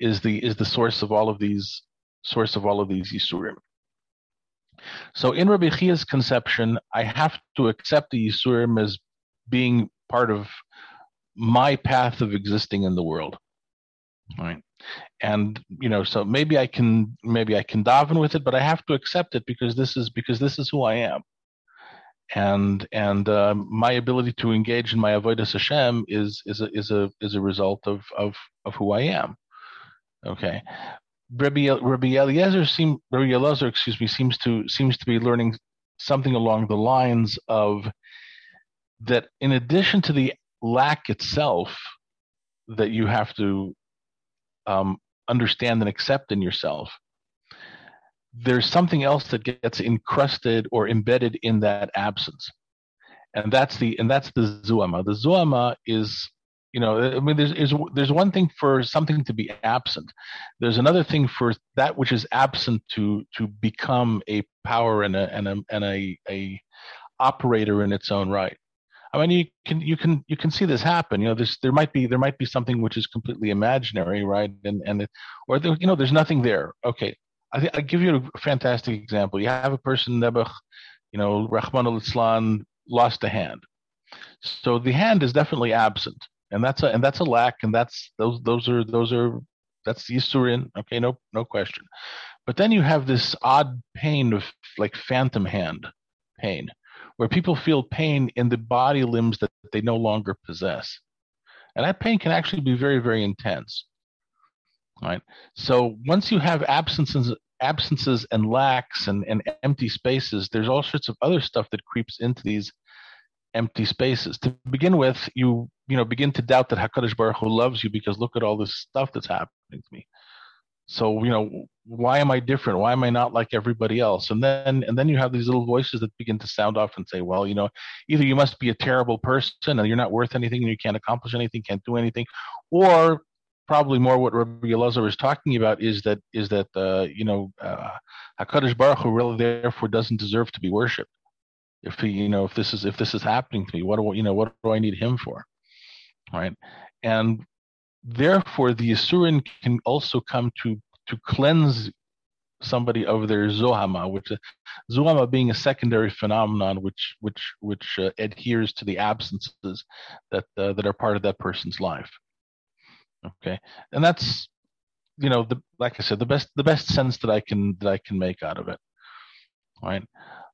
is the is the source of all of these source of all of these yisurim. So in Rabbi Chia's conception, I have to accept the yisurim as being part of my path of existing in the world. Right. And you know, so maybe I can maybe I can daven with it, but I have to accept it because this is because this is who I am and and uh, my ability to engage in my avodas Hashem is is a is a is a result of of of who I am. Okay, Rabbi Rabbi Eliezer seem Rabbi Eliezer, excuse me, seems to seems to be learning something along the lines of that. In addition to the lack itself, that you have to um, understand and accept in yourself there's something else that gets encrusted or embedded in that absence. and that's the and that's the zuama. The zuama is you know i mean there's is, there's one thing for something to be absent. There's another thing for that which is absent to to become a power and a and a and a, a operator in its own right. I mean you can you can you can see this happen. You know there's there might be there might be something which is completely imaginary right? And and it, or there, you know there's nothing there. Okay. I think i give you a fantastic example. You have a person nebuch you know rachmana litzlan lost a hand. So the hand is definitely absent and that's a and that's a lack, and that's those those are those are that's the Yisurin. Okay, no no question. But then you have this odd pain of like phantom hand pain, where people feel pain in the body limbs that they no longer possess, and that pain can actually be very very intense. Right. So once you have absences absences and lacks and, and empty spaces, there's all sorts of other stuff that creeps into these empty spaces. To begin with, you you know begin to doubt that Hakadosh Baruch Hu loves you because look at all this stuff that's happening to me. So you know why am I different? Why am I not like everybody else? And then and then you have these little voices that begin to sound off and say, well, you know, either you must be a terrible person and you're not worth anything and you can't accomplish anything, can't do anything, or probably more what Rabbi Elazar is talking about is that is that uh, you know uh, Hakadosh Baruch Hu really therefore doesn't deserve to be worshipped if he, you know if this is if this is happening to me what do you know what do i need him for? Right? And therefore the Yisurin can also come to to cleanse somebody of their zohama which uh, zohama being a secondary phenomenon which which which uh, adheres to the absences that uh, that are part of that person's life. Okay? And that's you know the like i said the best the best sense that i can that i can make out of it. Right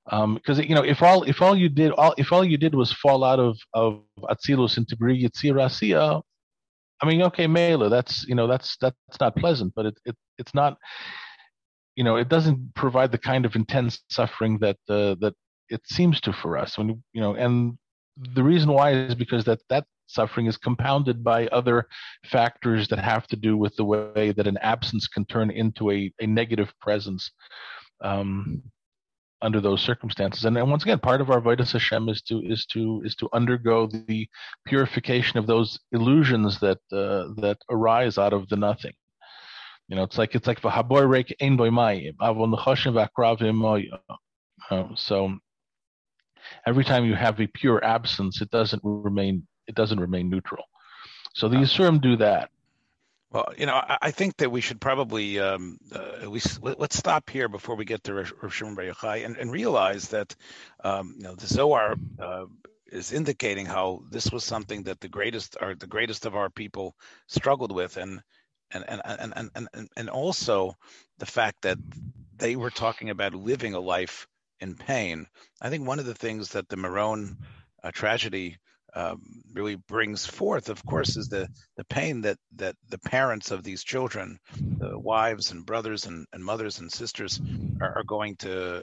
because um, you know if all if all you did all if all you did was fall out of of Atzilus into Bri Yitzir I mean, okay, Mela, that's you know that's that's not pleasant, but it, it it's not you know it doesn't provide the kind of intense suffering that uh, that it seems to for us. When you know and the reason why is because that that suffering is compounded by other factors that have to do with the way that an absence can turn into a, a negative presence. Um, under those circumstances. And, and once again, part of our Avodas Hashem is to is to is to undergo the purification of those illusions that uh, that arise out of the nothing. You know, it's like it's like v'habor reik ein boimayim avon nechoshem v'akravim uh, So every time you have a pure absence, it doesn't remain it doesn't remain neutral. So the Yisurim do that. Well, you know, I, I think that we should probably um, uh, we let, us stop here before we get to Rav Shimon Bar Yochai and, and realize that um, you know the Zohar uh, is indicating how this was something that the greatest or the greatest of our people struggled with, and and and and and and, and also the fact that they were talking about living a life in pain. I think one of the things that the Meron uh, tragedy um, really brings forth, of course, is the, the pain that, that the parents of these children, the wives and brothers and, and mothers and sisters, are, are going to uh,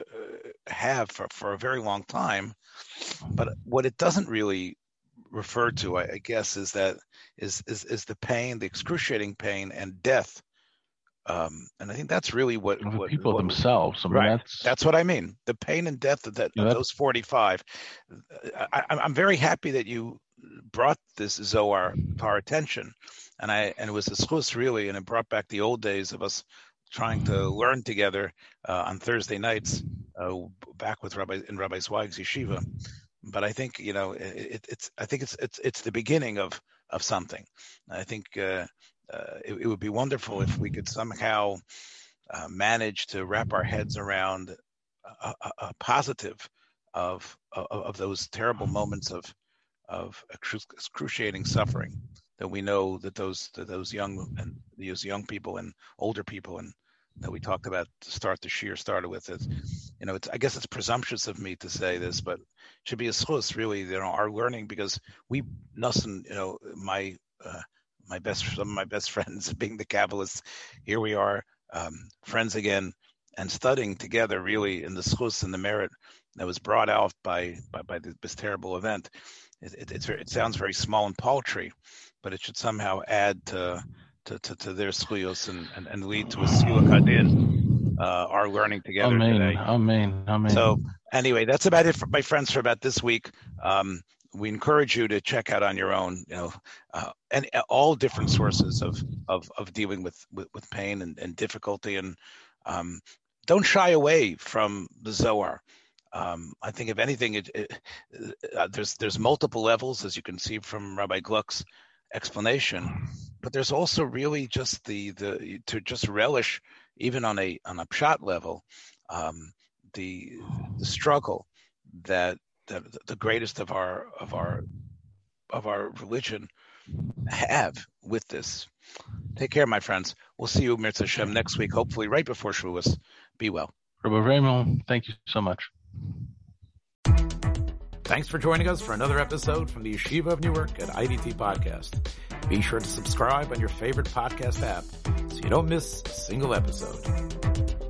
have for, for a very long time. But what it doesn't really refer to, I, I guess, is that is, is is the pain, the excruciating pain and death um, and I think that's really what, the what people what, themselves. I mean, right. That's, that's what I mean. The pain and death of that of those forty-five. I, am very happy that you brought this Zohar to our attention, and I and it was a schus really, and it brought back the old days of us trying to learn together uh, on Thursday nights, uh, back with Rabbi in Rabbi Zweig's yeshiva. But I think you know it, it's I think it's it's it's the beginning of of something. I think uh, uh, it, it, would be wonderful if we could somehow uh, manage to wrap our heads around a, a, a positive of, of, of those terrible moments of of excruciating suffering that we know that those that those young and those young people and older people and that we talked about to start the shear started with it. You know, it's, I guess it's presumptuous of me to say this, but should be a source really, you know, our learning because we, nothing, you know, my uh, my best some of my best friends being the Kabbalists. Here we are, um, friends again, and studying together really in the schus and the merit that was brought out by by, by this terrible event. It, it, it, sounds very small and paltry, but it should somehow add to to, to, to their schuyos and, and, and lead to a siwa kadin uh, are learning together Amen. today. Amen. Amen. So anyway, that's about it for my friends for about this week. Um, we encourage you to check out on your own, you know, uh, and uh, all different sources of of, of dealing with, with, with pain and, and difficulty, and um, don't shy away from the Zohar. Um, I think if anything, it, it, uh, there's there's multiple levels, as you can see from Rabbi Gluck's explanation, but there's also really just the the to just relish, even on a on a pshat level, um, the the struggle that that the greatest of our of our of our religion have with this. Take care, my friends. We'll see you, Mirza Hashem, next week, hopefully right before Shavuos. Be well. Rabbi Raymond, thank you so much. Thanks for joining us for another episode from the Yeshiva of Newark at IDT Podcast. Be sure to subscribe on your favorite podcast app so you don't miss a single episode.